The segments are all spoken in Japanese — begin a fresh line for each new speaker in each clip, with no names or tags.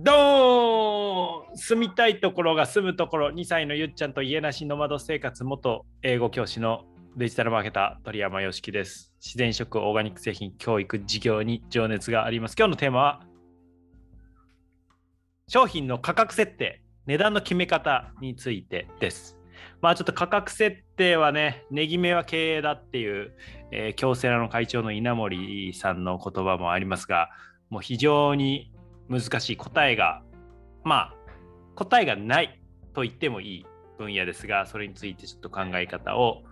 ドーン住みたいところが住むところ。2歳のゆっちゃんと家なしノマド生活元英語教師のデジタルマーケター鳥山よしきです。自然食オーガニック製品教育事業に情熱があります。今日のテーマは商品の価格設定値段の決め方についてです。まあちょっと価格設定はね、値決めは経営だっていう、えー、京セラの会長の稲森さんの言葉もありますが、もう非常に難しい答えが、まあ答えがないと言ってもいい分野ですが、それについてちょっと考え方を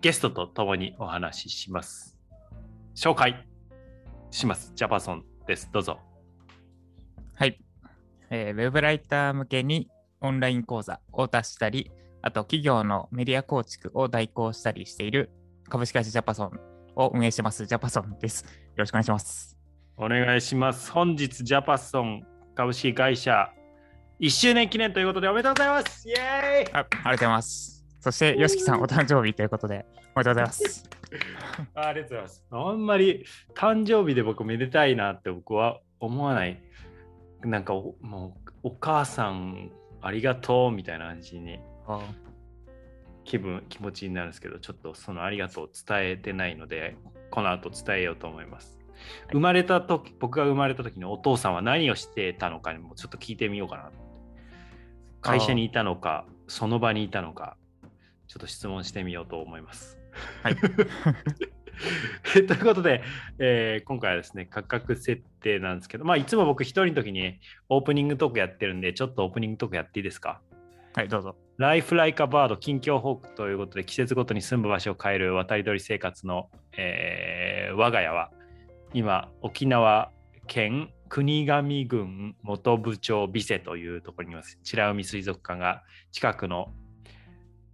ゲストと共にお話しします。紹介します。ジャパソンです。どうぞ。
はい。えー、ウェブライター向けにオンライン講座を出したり、あと企業のメディア構築を代行したりしている株式会社ジャパソンを運営してます、ジャパソンです。よろしくお願いします。
お願いします。本日、ジャパソン株式会社1周年記念ということでおめでとうございますイエーイあ
ありがとうございます。そして、よしきさん、お誕生日ということで、おめでとうございます。
ありがとうございます。あんまり誕生日で僕めでたいなって僕は思わない。なんかもうお母さんありがとうみたいな感じに気分気持ちになるんですけどちょっとそのありがとうを伝えてないのでこの後伝えようと思います。生まれた時僕が生まれた時のお父さんは何をしてたのかにもちょっと聞いてみようかな会社にいたのかその場にいたのかちょっと質問してみようと思います。はい、ということで、えー、今回はですね、価格設定なんですけど、まあ、いつも僕一人の時にオープニングトークやってるんで、ちょっとオープニングトークやっていいですか？
はい、どうぞ。
ライフライカバード近況報告ということで、季節ごとに住む場所を変える渡り鳥生活の、えー、我が家は、今、沖縄県国頭郡本部町美瀬というところにいます。白海水族館が近くの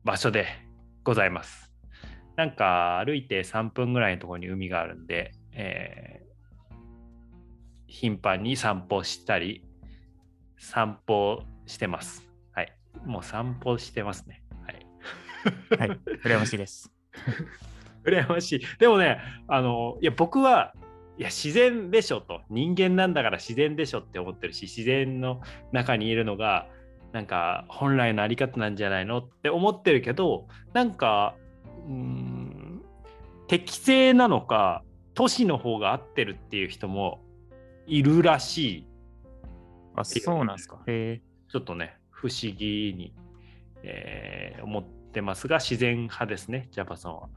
場所でございます。なんか歩いて3分ぐらいのところに海があるんで、えー、頻繁に散歩したり、散歩してます。はい。もう散歩してますね。はい。
はい。羨ましいです。
羨ましい。でもね、あの、いや、僕は、いや、自然でしょと。人間なんだから自然でしょって思ってるし、自然の中にいるのが、なんか本来のあり方なんじゃないのって思ってるけど、なんかうん適正なのか都市の方が合ってるっていう人もいるらしい。
あ、そうなんですか。
ちょっとね、不思議に、えー、思ってますが、自然派ですね、ジャパさんは。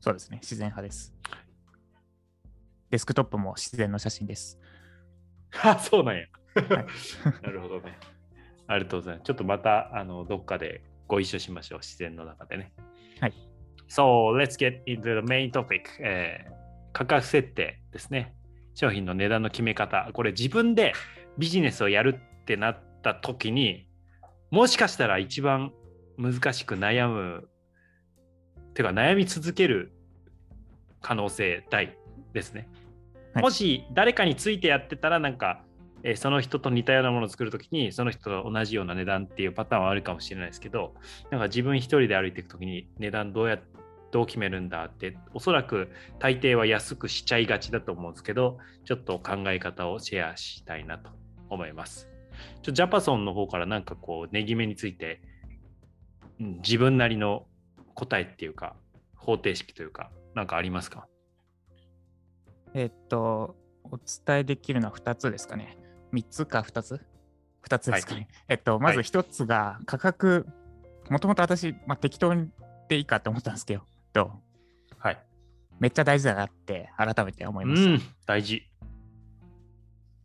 そうですね、自然派です。デスクトップも自然の写真です。
あ、そうなんや。はい、なるほどね。ありがとうございます。ちょっとまた、あの、どっかでご一緒しましょう、自然の中でね。
はい。
So let's get into the main topic、えー、価格設定ですね。商品の値段の決め方。これ自分でビジネスをやるってなった時にもしかしたら一番難しく悩むてか悩み続ける可能性大ですね。はい、もし誰かについてやってたらなんか、えー、その人と似たようなものを作るときにその人と同じような値段っていうパターンはあるかもしれないですけどなんか自分一人で歩いていくときに値段どうやってどう決めるんだっておそらく大抵は安くしちゃいがちだと思うんですけどちょっと考え方をシェアしたいなと思います。ちょジャパソンの方からなんかこう値決めについて、うん、自分なりの答えっていうか方程式というか何かありますか？
えっとお伝えできるのは2つですかね。3つか2つ ?2 つですかね。はい、えっと、まず1つが価格、もともと私、まあ、適当にでいいかと思ったんですけど、と、
はい、
めっちゃ大事だなって改めて思いました。うん、
大事。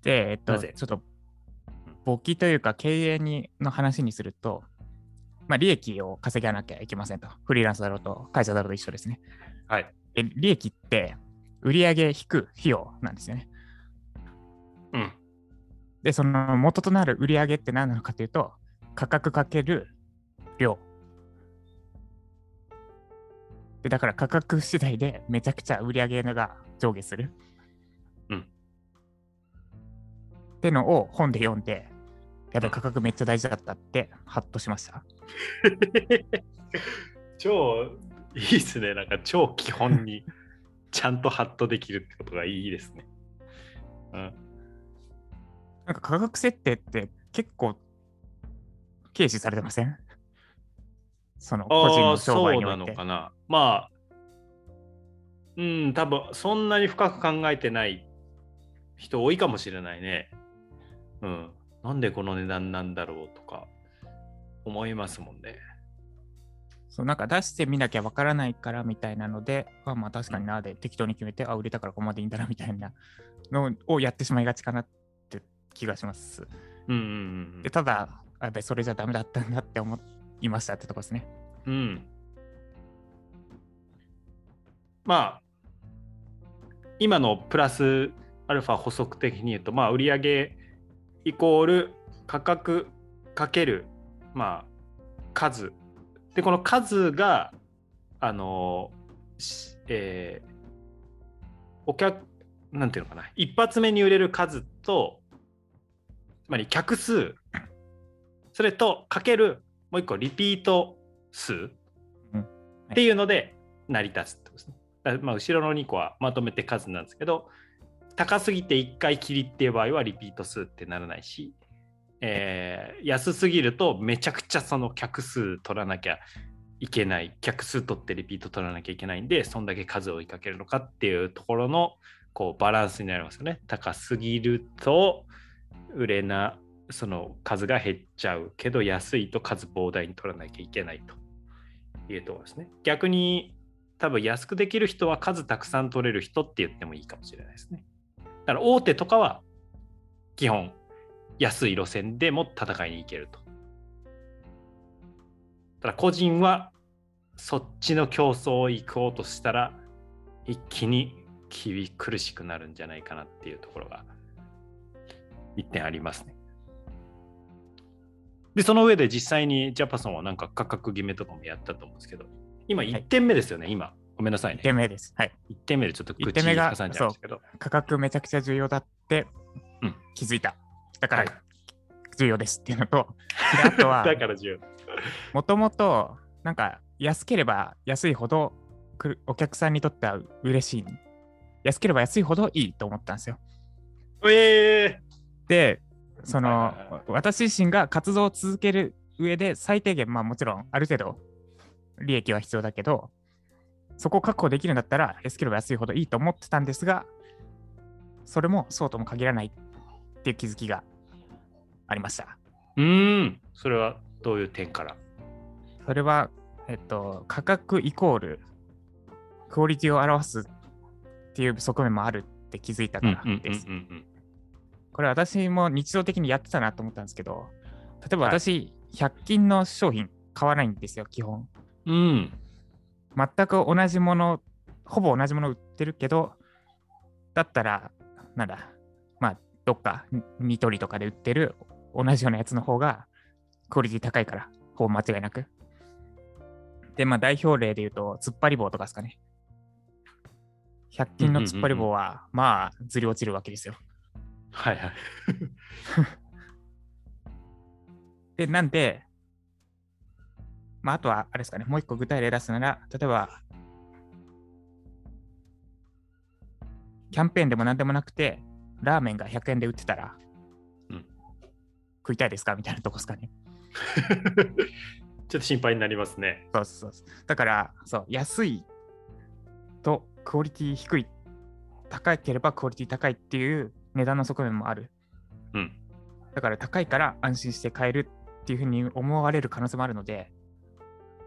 で、えっと、ちょっと簿記というか経営にの話にすると、まあ、利益を稼がなきゃいけませんと。フリーランスだろうと、会社だろうと一緒ですね。
はい。
で利益って売上引く費用なんですよね。
うん。
で、その元となる売上って何なのかというと、価格かける量で、だから価格次第でめちゃくちゃ売り上げが上下する。
うん。
ってのを本で読んで、やっぱり価格めっちゃ大事だったって、ハッとしました。
超いいっすね。なんか超基本にちゃんとハッとできるってことがいいですね。うん。
なんか価格設定って結構軽視されてません？その個人の商
そうな
売において。
のかな。まあ、うん、多分そんなに深く考えてない人多いかもしれないね。うん。なんでこの値段なんだろうとか思いますもんね。
そうなんか出してみなきゃわからないからみたいなので、あまあ確かになで適当に決めて、あ、売れたからここまでいいんだなみたいなのをやってしまいがちかなって気がします。
うんうん
でただ、あそれじゃダメだったんだって思いましたってとこですね。
うん。うん。まあ、今のプラスアルファ補足的に言うと、まあ、売上イコール価格かける、まあ、数。で、この数が、あの、しえーお客、なんていうのかな、一発目に売れる数と、つまり客数、それとかけるもう一個リピート数っていうので成り立つってことですね。まあ後ろの2個はまとめて数なんですけど高すぎて1回きりっていう場合はリピート数ってならないし、えー安すぎるとめちゃくちゃその客数取らなきゃいけない客数取ってリピート取らなきゃいけないんでそんだけ数を追いかけるのかっていうところのこうバランスになりますよね。高すぎると売れなその数が減っちゃうけど安いと数膨大に取らなきゃいけないというところですね。逆に多分安くできる人は数たくさん取れる人って言ってもいいかもしれないですね。だから大手とかは基本安い路線でも戦いに行けると。ただ個人はそっちの競争を行こうとしたら一気に厳苦しくなるんじゃないかなっていうところが一点ありますね。で、その上で実際にジャパソンはなんか価格決めとかもやったと思うんですけど、今1点目ですよね、今。ごめんなさいね
1。点目です。はい。
1点目でちょっと口
一点目が
挟んじゃうんですけど。
価格めちゃくちゃ重要だって
うん
気づいた。だから、
はい
重要ですっていうのと、であとは。もともと、なんか安ければ安いほどお客さんにとっては嬉しい。安ければ安いほどいいと思ったんですよ。
え
で、その、
はいはいはい
私自身が活動を続ける上で最低限、まあもちろんある程度利益は必要だけど、そこを確保できるんだったら安ければ安いほどいいと思ってたんですが、それもそうとも限らないっていう気づきがありました。
ー、うーん。それはどういう点から？
それは、えっと、価格イコールクオリティを表すっていう側面もあるって気づいたからです。これ私も日常的にやってたなと思ったんですけど、例えば私、100均の商品買わないんですよ、基本。
うん。
全く同じもの、ほぼ同じもの売ってるけど、だったら、なんだ、まあ、どっか、ニトリとかで売ってる同じようなやつの方が、クオリティ高いから、ほぼ間違いなく。で、まあ、代表例で言うと、突っ張り棒とかですかね。100均の突っ張り棒は、まあ、ずり落ちるわけですよ。
はいはい。
で、なんで、まあ、あとは、あれですかね、もう一個具体例出すなら、例えば、キャンペーンでも何でもなくて、ラーメンが100円で売ってたら、
うん
食いたいですか？みたいなとこですかね。
ちょっと心配になりますね。
そうそうそう。だから、そう、安いとクオリティ低い、高ければクオリティ高いっていう値段の側面もある。
うん。
だから高いから安心して買えるっていうふうに思われる可能性もあるので、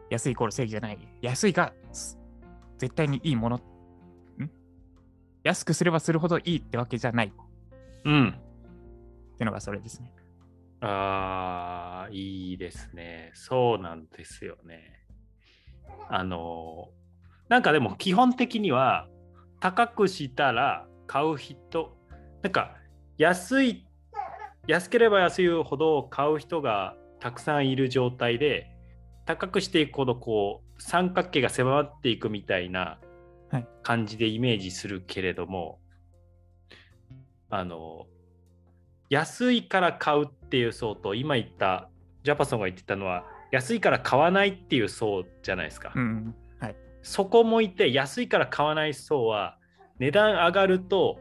安いイコール正義じゃない。安いがす絶対にいいもの。ん安くすればするほどいいってわけじゃないっ
うん。
ていうのがそれですね。
ああ、いいですね。そうなんですよね。あの、なんかでも基本的には高くしたら買う人、なんか安い、安ければ安いほど買う人がたくさんいる状態で、高くしていくほどこう三角形が狭まっていくみたいな
はい
感じでイメージするけれども、あの、安いから買うっていう層と今言ったジャパソンが言ってたのは安いから買わないっていう層じゃないですか、
うん。はい。
そこもいて安いから買わない層は値段上がると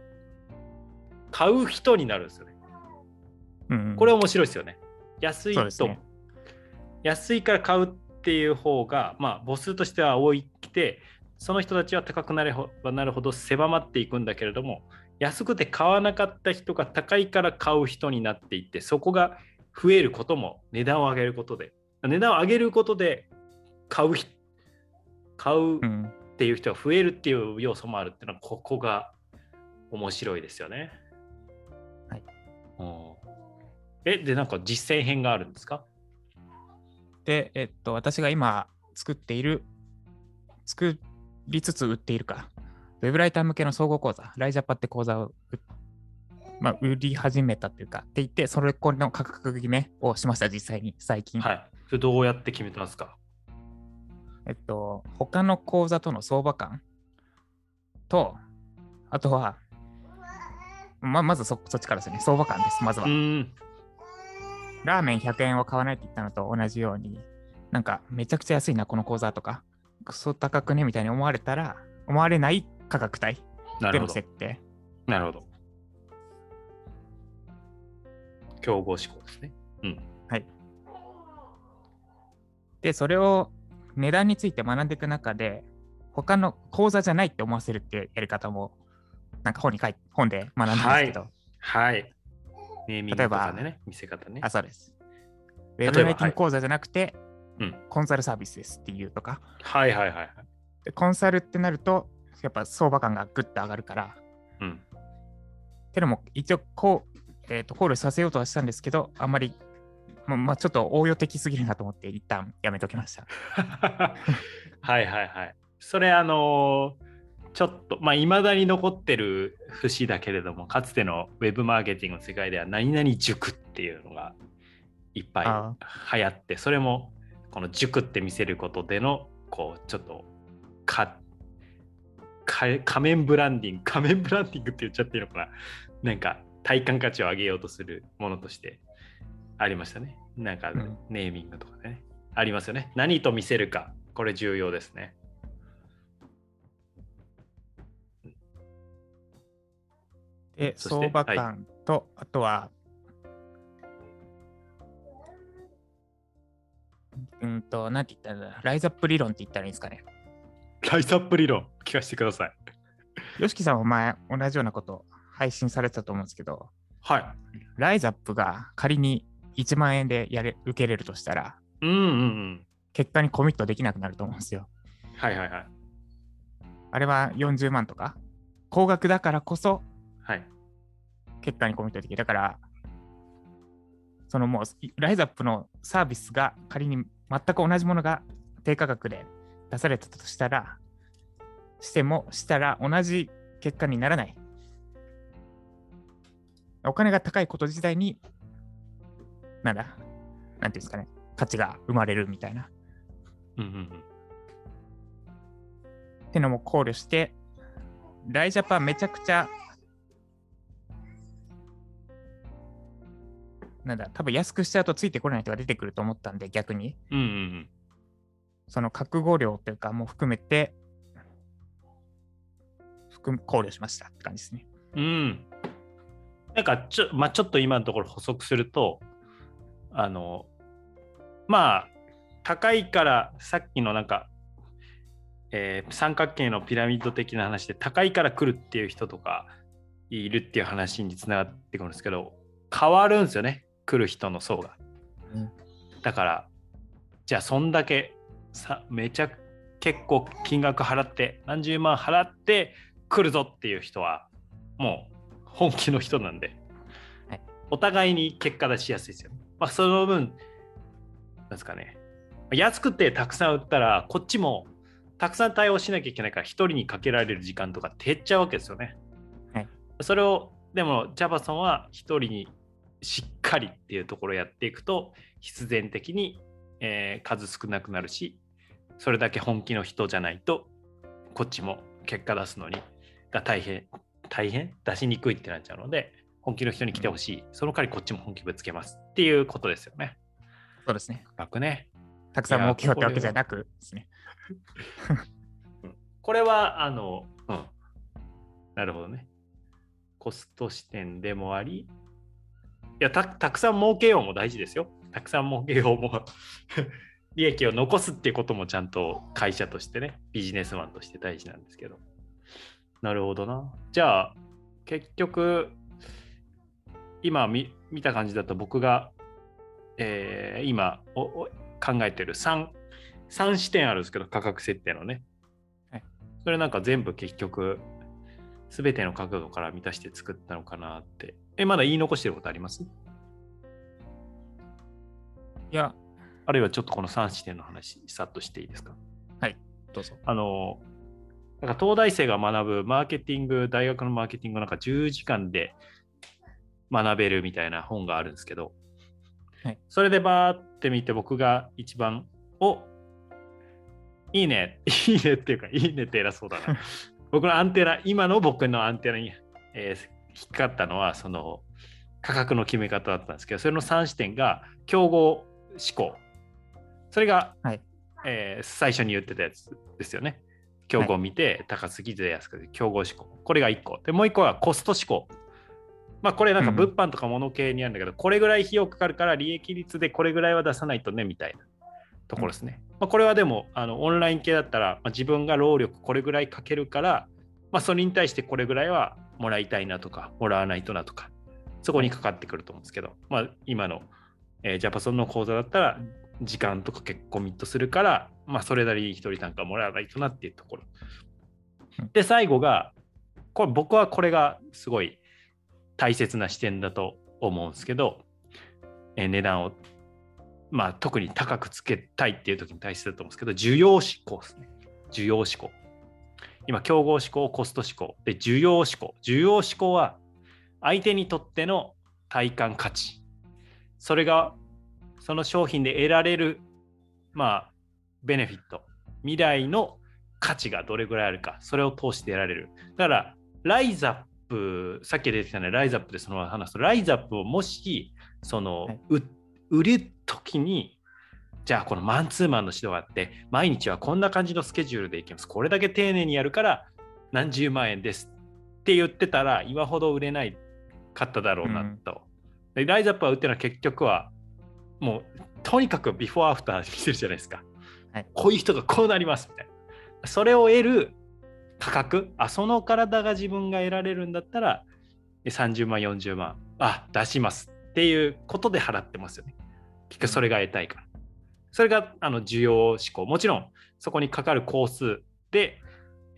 買う人になるんですよね
うん、
これ面白いですよね。安いと、
ね
安いから買うっていう方が、まあ、母数としては多いくて、その人たちは高くなればなるほど狭まっていくんだけれども、安くて買わなかった人が高いから買う人になっていって、そこが増えることも値段を上げることで、値段を上げることで買う人買うっ
うん、
ていう人が増えるっていう要素もあるっていうのは、ここが面白いですよね。
はい
うん。え、で、なんか実践編があるんですか？
で、えっと、私が今作っている、作りつつ売っているか、ウェブライター向けの総合講座、ライジャパって講座を売,、まあ、売り始めたっていうか、って言って、それこれの価格決めをしました、実際に、最近。
はい。それどうやって決めたんですか？
えっと、他の講座との相場感と、あとは、ままずそそっちからですね、相場感です、まずは。
うーん。
ラーメン100円を買わないって言ったのと同じように、なんかめちゃくちゃ安いな、この講座とか、クソ高くね？みたいに思われたら、思われない価格帯？での。設定。
なるほど。競合志向ですね。うん。
で、それを値段について学んでいく中で、他の講座じゃないって思わせるっていうやり方も、なんか本に書い本で学んだんですけど、
はい。ネーミングとか
例え
ね、見せ方ね
あ、。そうです。ウェブライティング講座じゃなくて、
うん
コンサルサービスですっていうとか、
はいはいはいはい。
でコンサルってなると、やっぱ相場感がぐっと上がるから、
うん。
ってのも一応こう、えー、と考慮させようとはしたんですけど、あんまり、ままあ、ちょっと応用的すぎるなと思って、一旦やめときました。
はいはいはい。それあのーちょっとまあいまだに残ってる節だけれどもかつてのウェブマーケティングの世界では何々塾っていうのがいっぱ
あ
い流行ってそれもこの塾って見せることでのこうちょっとかか仮面ブランディング 仮面ブランディングって言っちゃっていいのかな。なんか体感価値を上げようとするものとしてありましたね。なんか
うん。
ネーミングとかでね、ありますよね。何と見せるかこれ重要ですね。
で、相場感と、あとは、うんと、なんて言ったらライズアップ理論って言ったらいいんですかね。
ライズアップ理論聞かせてください
よしきさんも前、同じようなこと配信されてたと思うんですけど、
はい
ライズアップが仮に1万円でやれ受けれるとしたら、
うんうんうん
結果にコミットできなくなると思うんですよ。
はいはいはい
あれは40万とか、高額だからこそ
はい
結果にコミットできる。だから、そのもう、ライズアップのサービスが仮に全く同じものが低価格で出されてたとしたら、しても、したら同じ結果にならない。お金が高いこと自体に、なんだ、なんていうんですかね、価値が生まれるみたいな。
うんうんうん
ってのも考慮して、ライジャパンめちゃくちゃ、なんだ、多分安くしちゃうとついてこれない人が出てくると思ったんで、逆に、
うんうん
その覚悟量というか、も含めて、含む考慮しましたって感じですね。
うんうん。なんかちょ,、まあ、ちょっと今のところ補足するとあのまあ高いからさっきのなんか、えー三角形のピラミッド的な話で高いから来るっていう人とかいるっていう話につながってくるんですけど変わるんですよね来る人の層が。
うん
だからじゃあそんだけさめちゃ結構金額払って何十万払って来るぞっていう人はもう本気の人なんで、
はい
お互いに結果出しやすいですよね。まあその分なんですかね安くてたくさん売ったらこっちもたくさん対応しなきゃいけないから一人にかけられる時間とかって減っちゃうわけですよね。
はい
それをでもジャバソンは一人にしっかりっていうところをやっていくと必然的に、えー数少なくなるしそれだけ本気の人じゃないとこっちも結果出すのにが大変大変？出しにくいってなっちゃうので本気の人に来てほしい、その代わりこっちも本気ぶつけますっていうことですよね。
そうですね。
楽ね。
たくさん儲けようってわけじゃなくですね。
これはあの、うん、なるほどね。コスト視点でもあり、やた、たくさん儲けようも大事ですよ。たくさん儲けようも 利益を残すっていうこともちゃんと会社としてね、ビジネスマンとして大事なんですけど。なるほどな。じゃあ、結局、今見見た感じだと僕が、えー今おお考えてる3、3視点あるんですけど、価格設定のね。
はい
それなんか全部結局、すべての角度から満たして作ったのかなって。え、まだ言い残してることあります？
いや、
あるいはちょっとこの3視点の話、さっとしていいですか？
どうぞ。
あの、なんか東大生が学ぶマーケティング、大学のマーケティングなんか10時間で学べるみたいな本があるんですけど、
はい
それでバーって見て僕が一番、おいいね、いいねっていうか、いいねって偉そうだな。僕のアンテナ、今の僕のアンテナに、えー引っかかったのは、その価格の決め方だったんですけど、それの3視点が競合思考。それが、
はい
えー最初に言ってたやつですよね。競合を見て、高すぎず安くて競合思考。これが1個。で、もう1個はコスト思考。まあこれなんか
うん
物販とか物系にあるんだけど、これぐらい費用かかるから利益率でこれぐらいは出さないとねみたいなところですね。まあ、これはでもあのオンライン系だったら、まあ、自分が労力これぐらいかけるから、まあ、それに対してこれぐらいはもらいたいなとかもらわないとなとかそこにかかってくると思うんですけど、まあ、今の、えージャパソンの講座だったら時間とか結構コミットするから、まあ、それなりに一人単価もらわないとなっていうところ。
うん。
で最後がこれ僕はこれがすごい大切な視点だと思うんですけど、えー値段をまあ特に高くつけたいっていう時に大切だと思うんですけど需要志向ですね。需要志向今競合志向コスト志向。で需要志向。需要志向は相手にとっての体感価値。それがその商品で得られるまあベネフィット。未来の価値がどれぐらいあるか。それを通して得られる。だからライザップさっき出てきたねライザップでそのまま話すとライザップをもしその、
はい。う
売る時にじゃあこのマンツーマンの指導があって毎日はこんな感じのスケジュールでいきます。これだけ丁寧にやるから何十万円ですって言ってたら今ほど売れないかっただろうなと、でライズアップは売ってるのは結局はもうとにかくビフォーアフター見せるじゃないですか、
はい。
こういう人がこうなりますみたいな。それを得る価格あその体が自分が得られるんだったらえ30万40万あ出しますっていうことで払ってますよね。結局それが得たいからそれがあの需要志向もちろんそこにかかる工数で、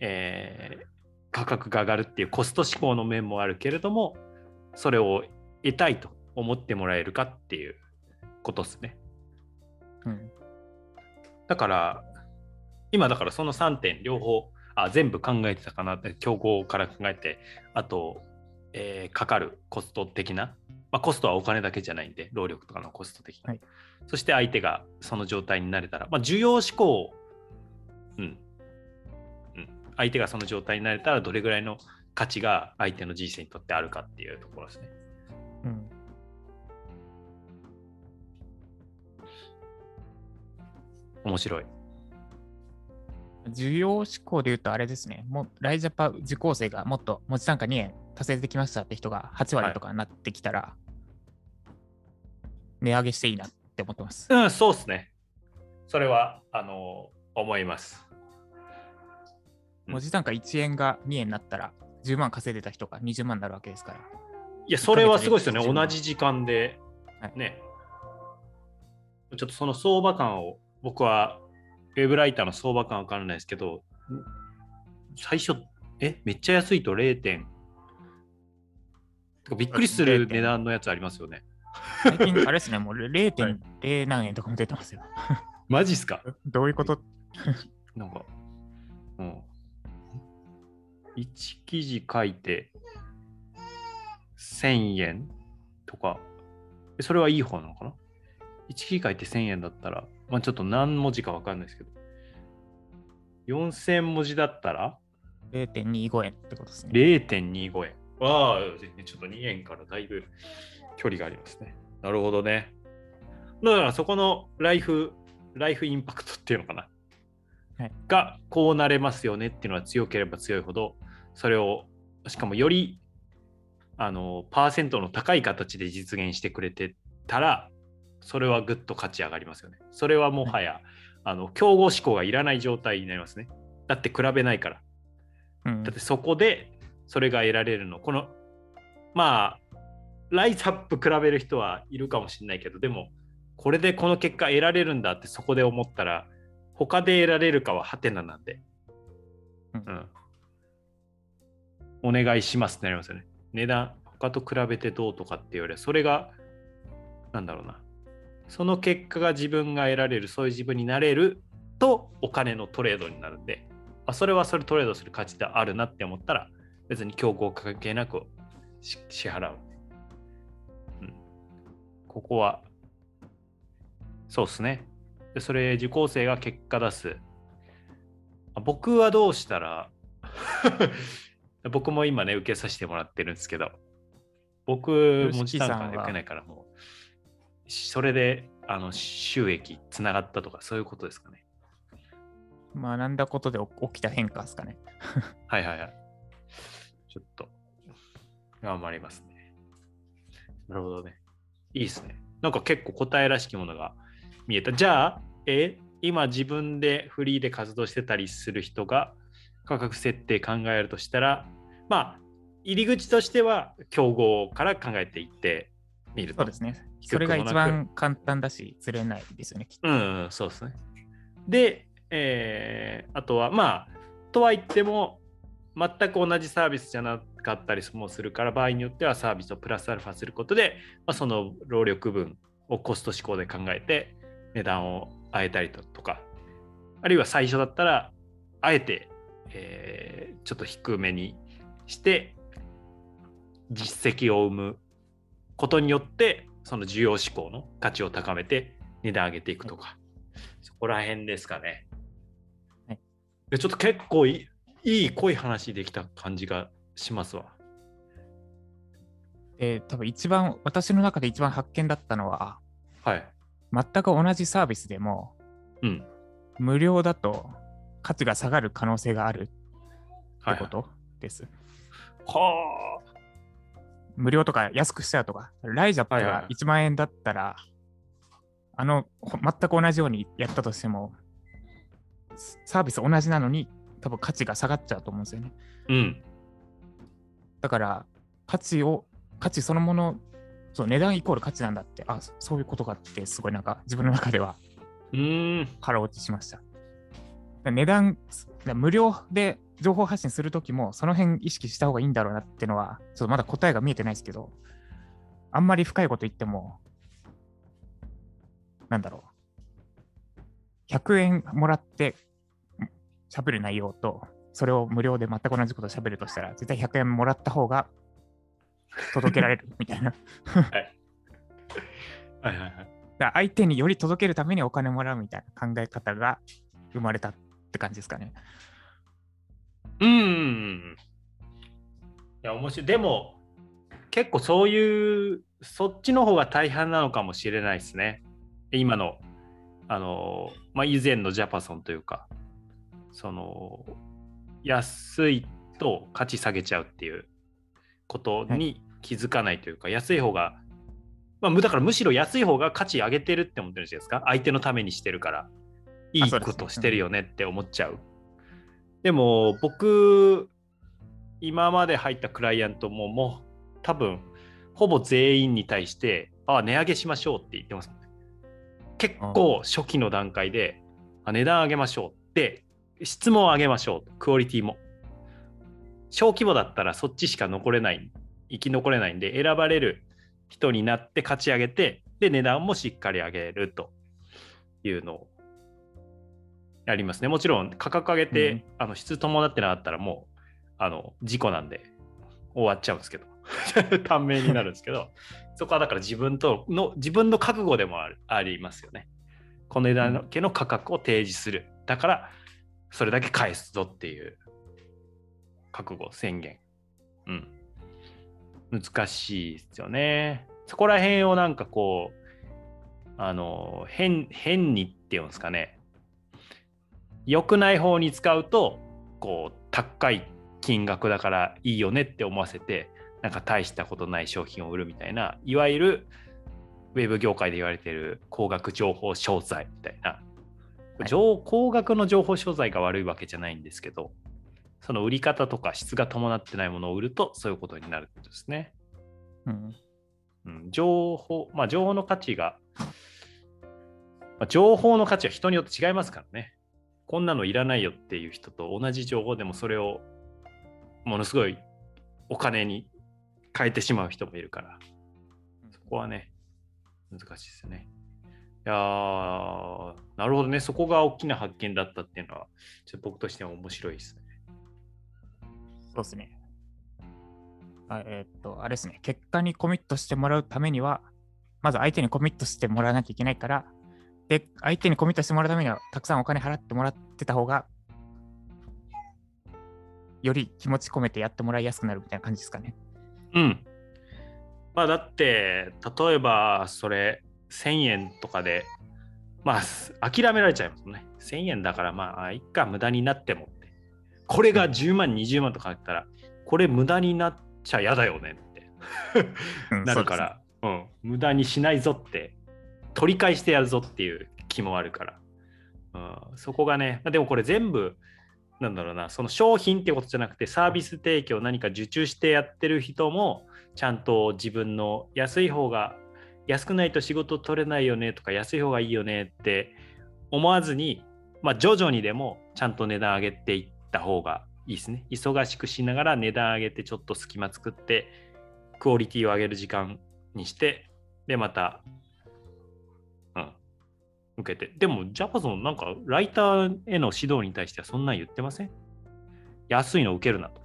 えー価格が上がるっていうコスト志向の面もあるけれどもそれを得たいと思ってもらえるかっていうことですね
うん。
だから今だからその3点両方あ全部考えてたかなって競合から考えてあと、えーかかるコスト的な、まあ、コストはお金だけじゃないんで労力とかのコスト的な、
はい。
そして相手がその状態になれたら、まあ、需要志向うん、うん、相手がその状態になれたらどれぐらいの価値が相手の人生にとってあるかっていうところですね。
うん。
面白い。
需要志向で言うとあれですね。もうライジャパ受講生がもっと文字単価2円達成できましたって人が8割とかになってきたら、値上げしていいなって思ってます。
うん、そうですね。それは、あの、思います。うん
文字単価1円が2円になったら10万稼いでた人が20万になるわけですから。
いや、それはすごいですよね。
1ヶ月で
同じ時間で、
はい
ね。ちょっとその相場感を、僕は、ウェブライターの相場感わからないですけど、ん最初、え、めっちゃ安いと 0. 点。びっくりする値段のやつありますよね。
最近あれですね、もう0.0何円とかも出てますよ。
マジっすか？
どういうこと？
なんか、うん。1記事書いて1000円とか、えそれはいい方なのかな ?1 記事書いて1000円だったら、まあちょっと何文字かわかんないですけど、4000文字だったら
?0.25 円ってことですね。
0.25円。わあ、ちょっと2円からだいぶ距離がありますね。なるほどね。だからそこのライフ、ライフインパクトっていうのかな。
はい
がこうなれますよねっていうのは強ければ強いほど、それを、しかもよりあのパーセントの高い形で実現してくれてたらそれはぐっと価値上がりますよね。それはもはや、あの競合志向がいらない状態になりますね。だって比べないから。
うん
だってそこでそれが得られるの。このまあライトアップ比べる人はいるかもしれないけどでもこれでこの結果得られるんだってそこで思ったら他で得られるかはハテナなんで。
うん
お願いしますってなりますよね。値段、他と比べてどうとかっていうよりは、それが、なんだろうな。その結果が自分が得られる、そういう自分になれると、お金のトレードになるんで、あそれはそれトレードする価値であるなって思ったら、別に競合関係なくし支払う。うん。ここは、そうですね。で、それ、受講生が結果出す。あ僕はどうしたら 僕も今ね、受けさせてもらってるんですけど、僕、文字単価で受けないから、もう、それで、あの、収益つながったとか、そういうことですかね。
学んだことで起きた変化ですかね。
はいはいはい。ちょっと、頑張りますね。なるほどね。いいですね。なんか結構答えらしきものが見えた。じゃあ、え、今自分でフリーで活動してたりする人が価格設定考えるとしたら、まあ、入り口としては競合から考えていってみると。
そうですね。それが一番簡単だし、ずれないですよね。きっと
うん、うん、そうですね。で、えーあとは、まあ、とは言っても、全く同じサービスじゃなかったりもするから、場合によってはサービスをプラスアルファすることで、まあ、その労力分をコスト思考で考えて、値段を上げたりだとか、あるいは最初だったら、あえて、えーちょっと低めにして、実績を生むことによって、その需要志向の価値を高めて値段上げていくとか、そこら辺ですかね。
はい
でちょっと結構いいいい濃い話できた感じがしますわ。
で、多分一番、私の中で一番発見だったのは、
はい。
全く同じサービスでも、
うん。
無料だと価値が下がる可能性がある
はい、
ってことです。
は
無料とか安くしちゃうとか、ライジャップが
はいはいはい
1万円だったら、あの、ほ全く同じようにやったとしても、スサービス同じなのに、多分価値が下がっちゃうと思うんですよね。
あ。うん。
だから、価値を、価値そのもの、そう値段イコール価値なんだって、あ、そそういうことかって、すごいなんか自分の中では
うーん。
腹落ちしました。で値段、で無料で情報発信するときも、その辺意識した方がいいんだろうなっていうのは、ちょっとまだ答えが見えてないですけど、あんまり深いこと言っても、なんだろう。100円もらって喋る内容と、それを無料で全く同じことを喋るとしたら、絶対100円もらった方が届けられるみたいな。
はいはいはい。
だから相手により届けるためにお金もらうみたいな考え方が生まれたって感じですかね。
うーん。いや、面白い。でも、結構そういう、そっちの方が大半なのかもしれないですね。今の、あの、まあ、以前のジャパソンというか、その、安いと価値下げちゃうっていうことに気づかないというか、安い方が、まあ、むだからむしろ安い方が価値上げてるって思ってるんじゃないですか。相手のためにしてるから。いいことしてるよねって思っちゃう。でも僕、今まで入ったクライアントももう多分ほぼ全員に対して、あ値上げしましょうって言ってます。結構初期の段階で、あ値段上げましょうって、質問を上げましょう、クオリティも。小規模だったらそっちしか残れない、生き残れないんで、選ばれる人になって勝ち上げて、で、値段もしっかり上げるというのをやりますね。もちろん価格上げて、
うん
あの質伴ってなかったらもうあの事故なんで終わっちゃうんですけど 短命になるんですけど そこはだから自分との自分の覚悟でもあるありますよね。この値段の価格を提示する。だからそれだけ返すぞっていう覚悟宣言。うん。難しいですよね。そこら辺をなんかこうあの変変にっていうんですかね良くない方に使うとこう高い金額だからいいよねって思わせてなんか大したことない商品を売るみたいな、いわゆるウェブ業界で言われてる高額情報商材みたいな、情高額の情報商材が悪いわけじゃないんですけど、その売り方とか質が伴ってないものを売るとそういうことになるってことですね。
うん。
うん、情報、まあ情報の価値が、まあ、情報の価値は人によって違いますからね。こんなのいらないよっていう人と同じ情報でもそれをものすごいお金に変えてしまう人もいるから、そこはね、難しいですよね。いやー、なるほどね。そこが大きな発見だったっていうのは、ちょっと僕としては面白いですね。
そうですね。あえーっと、あれですね。結果にコミットしてもらうためには、まず相手にコミットしてもらわなきゃいけないから、で、相手にコミットしてもらうためには、たくさんお金払ってもらってた方が、より気持ち込めてやってもらいやすくなるみたいな感じですかね。
うん。まあだって、例えばそれ1000円とかで、まあす諦められちゃいますね。1000円だからまあ、いっか、無駄になってもって。これが10万、20万とかあったら、これ無駄になっちゃ嫌だよねって
うん
なるから、うん、無駄にしないぞって、取り返してやるぞっていう気もあるから。うん、そこがね、まあでもこれ全部、なんだろうな、その商品ってことじゃなくて、サービス提供何か受注してやってる人も、ちゃんと自分の安い方が、安くないと仕事取れないよねとか、安い方がいいよねって思わずに、まあ徐々にでもちゃんと値段上げていった方がいいですね。忙しくしながら値段上げてちょっと隙間作って、クオリティを上げる時間にして、で、また、うん、受けて。でも、ジャパソン、なんか、ライターへの指導に対してはそんなん言ってません？安いの受けるなと。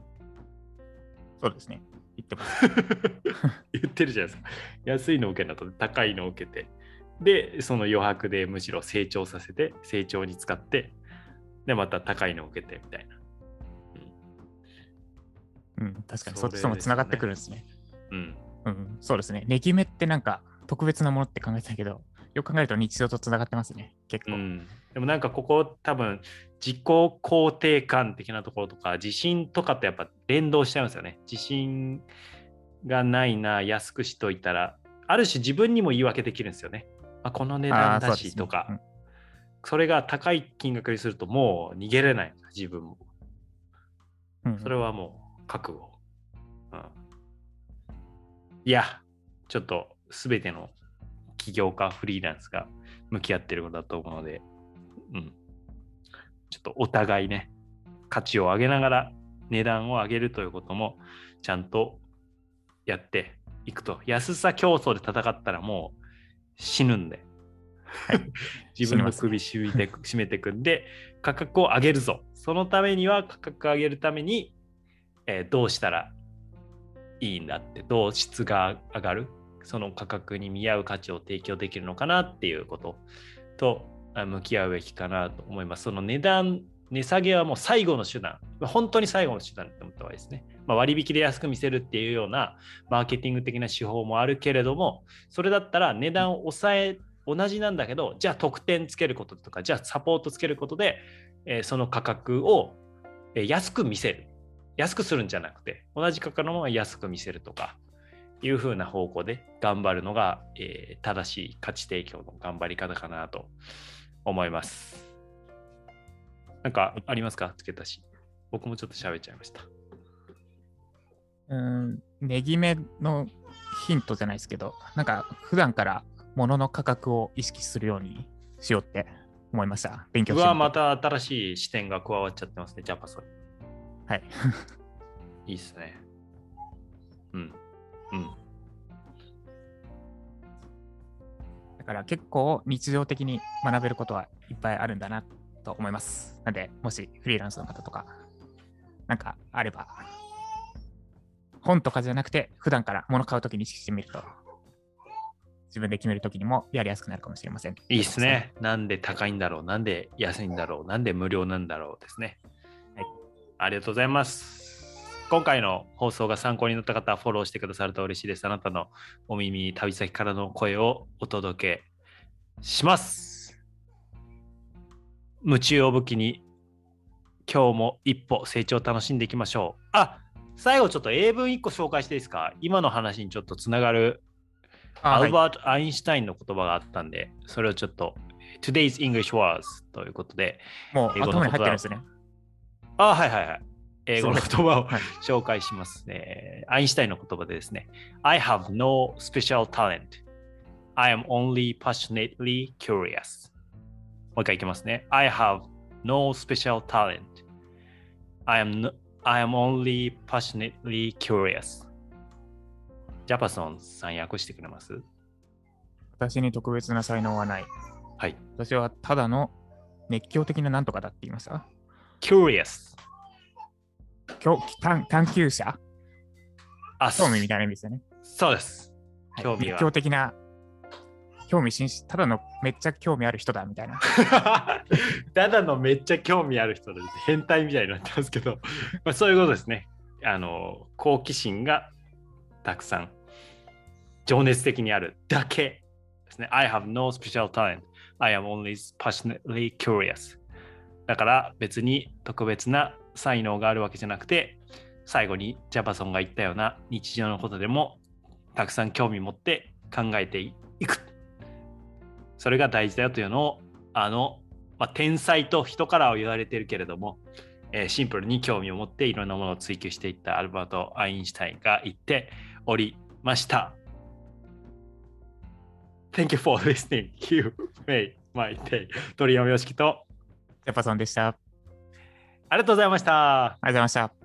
そうですね。言ってます。
言ってるじゃないですか。安いの受けるなと、高いの受けて。で、その余白でむしろ成長させて、成長に使って、で、また高いの受けてみたいな。
うん、確かに
そ
っちともつながってくるんですね。
うん。
うん、そうですね。ネギ目ってなんか特別なものって考えてたけど、よく考えると日常とつながってますね。結構。
うん、でもなんかここ多分自己肯定感的なところとか自信とかとやっぱ連動しちゃうんですよね。自信がないな安くしといたらある種自分にも言い訳できるんですよね。あこの値段だしとか
うん
そ,、れが高い金額にするともう逃げれない自分も。
うん
それはもう覚悟。うん、いやちょっと全ての起業家フリーランスが向き合ってることだと思うので、うん、ちょっとお互いね価値を上げながら値段を上げるということもちゃんとやっていくと。安さ競争で戦ったらもう死ぬんで、自分の首絞めて絞めてくんで価格を上げるぞ。そのためには価格上げるために、えーどうしたらいいんだってどう質が上がるその価格に見合う価値を提供できるのかなっていうことと向き合うべきかなと思います。その値段、値下げはもう最後の手段、本当に最後の手段って思った方がいいですね。まあ、割引で安く見せるっていうようなマーケティング的な手法もあるけれども、それだったら値段を抑え、同じなんだけど、じゃあ特典つけることとか、じゃあサポートつけることで、えーその価格を安く見せる。安くするんじゃなくて、同じ価格のまま安く見せるとか、いう風な方向で頑張るのが、えー正しい価値提供の頑張り方かなと思います。なんかありますかつけたし。僕もちょっと喋っちゃいました。
うん、ネギ目のヒントじゃないですけど、なんか普段から物の価格を意識するようにしようって思いました。勉強してみて
また新しい視点が加わっちゃってますね、ジャパソン。
はい。
いいっすね。うん。うん。
だから結構日常的に学べることはいっぱいあるんだなと思います。なんで、もしフリーランスの方とか、なんかあれば、本とかじゃなくて、普段から物買うときに意識してみると、自分で決めるときにもやりやすくなるかもしれません。
いいっすね。なんで高いんだろう？なんで安いんだろう？なんで無料なんだろう？ですね。
はい。
ありがとうございます。今回の放送が参考になった方はフォローしてくださると嬉しいです。あなたのお耳、旅先からの声をお届けします。夢中を武器に今日も一歩成長を楽しんでいきましょう。あ最後ちょっと英文1個紹介していいですか？今の話にちょっとつながるアルバート・アインシュタインの言葉があったんで、それをちょっと Today's English Words ということで、
もう
英語の
頭に入ってるんですね。
あはいはいはい。英語の言葉を
はい
紹介しますね。アインシュタインの言葉でですね。I have no special talent. I am only passionately curious. もう一回いきますね。I have no special talent. I am, no- I am only passionately curious. ジャパソンさん訳してくれます
私に特別な才能はない。
はい。
私はただの熱狂的ななんとかだって言いました
curious.
興探探求者？
あ、
興味みたいな意味ですよね。
そうです。
はい
興味は
熱狂的な興味津々、ただのめっちゃ興味ある人だみたいな。
ただのめっちゃ興味ある人です。変態みたいになってますけど、まあ、そういうことですね。あの、好奇心がたくさん、情熱的にあるだけですね。I have no special talent. I am only passionately curious. だから別に特別な才能があるわけじゃなくて、最後にジャパソンが言ったような日常のことでもたくさん興味持って考えていく。それが大事だよというのを、あの、まあ、天才と人からは言われてるけれども、えーシンプルに興味を持っていろんなものを追求していったアルバート・アインシュタインが言っておりました。Thank you for listening. You made my day. 鳥山よしきと
ジャパソンでした。あり
がとうございました。
ありがとうございました。